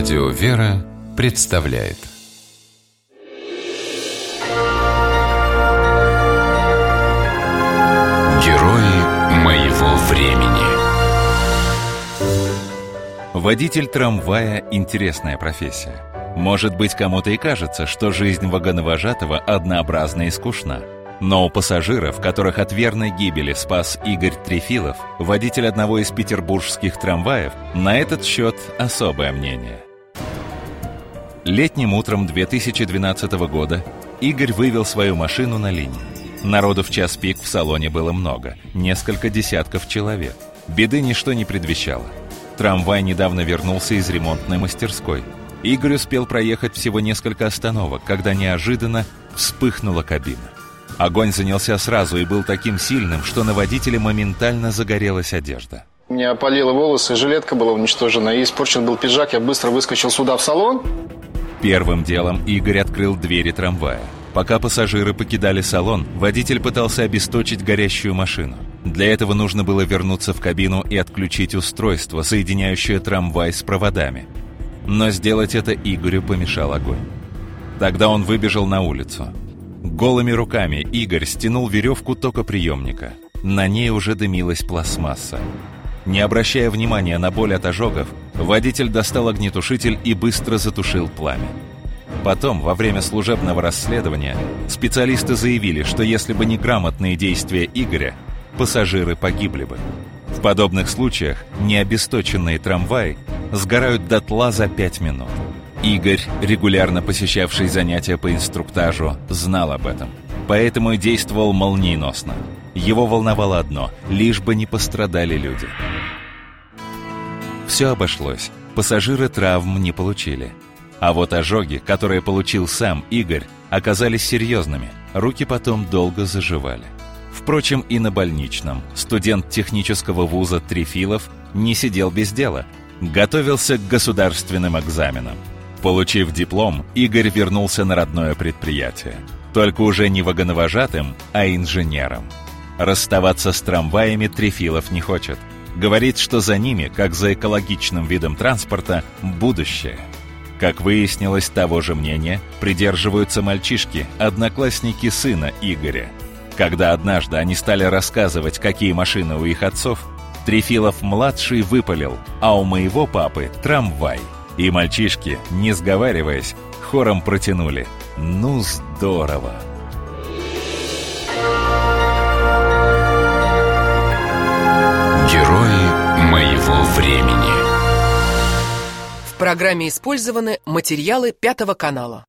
Радио «Вера» представляет Герои моего времени Водитель трамвая – интересная профессия. Может быть, кому-то и кажется, что жизнь вагоновожатого однообразна и скучна. Но у пассажиров, которых от верной гибели спас Игорь Трефилов, водитель одного из петербургских трамваев, на этот счет особое мнение. Летним утром 2012 года Игорь вывел свою машину на линию. Народу в час пик в салоне было много, несколько десятков человек. Беды ничто не предвещало. Трамвай недавно вернулся из ремонтной мастерской. Игорь успел проехать всего несколько остановок, когда неожиданно вспыхнула кабина. Огонь занялся сразу и был таким сильным, что на водителе моментально загорелась одежда. Меня опалило волосы, жилетка была уничтожена, и испорчен был пиджак. Я быстро выскочил сюда в салон. Первым делом Игорь открыл двери трамвая. Пока пассажиры покидали салон, водитель пытался обесточить горящую машину. Для этого нужно было вернуться в кабину и отключить устройство, соединяющее трамвай с проводами. Но сделать это Игорю помешал огонь. Тогда он выбежал на улицу. Голыми руками Игорь стянул веревку токоприемника. На ней уже дымилась пластмасса. Не обращая внимания на боль от ожогов, водитель достал огнетушитель и быстро затушил пламя. Потом, во время служебного расследования, специалисты заявили, что если бы не грамотные действия Игоря, пассажиры погибли бы. В подобных случаях необесточенные трамваи сгорают дотла за пять минут. Игорь, регулярно посещавший занятия по инструктажу, знал об этом. Поэтому и действовал молниеносно. Его волновало одно – лишь бы не пострадали люди. Все обошлось. Пассажиры травм не получили. А вот ожоги, которые получил сам Игорь, оказались серьезными. Руки потом долго заживали. Впрочем, и на больничном студент технического вуза Трифилов не сидел без дела. Готовился к государственным экзаменам. Получив диплом, Игорь вернулся на родное предприятие. Только уже не вагоновожатым, а инженером. Расставаться с трамваями Трефилов не хочет. Говорит, что за ними, как за экологичным видом транспорта, будущее. Как выяснилось, того же мнения придерживаются мальчишки, одноклассники сына Игоря. Когда однажды они стали рассказывать, какие машины у их отцов, Трефилов-младший выпалил, а у моего папы трамвай. И мальчишки, не сговариваясь, хором протянули «Ну здорово!» Программе использованы материалы Пятого канала.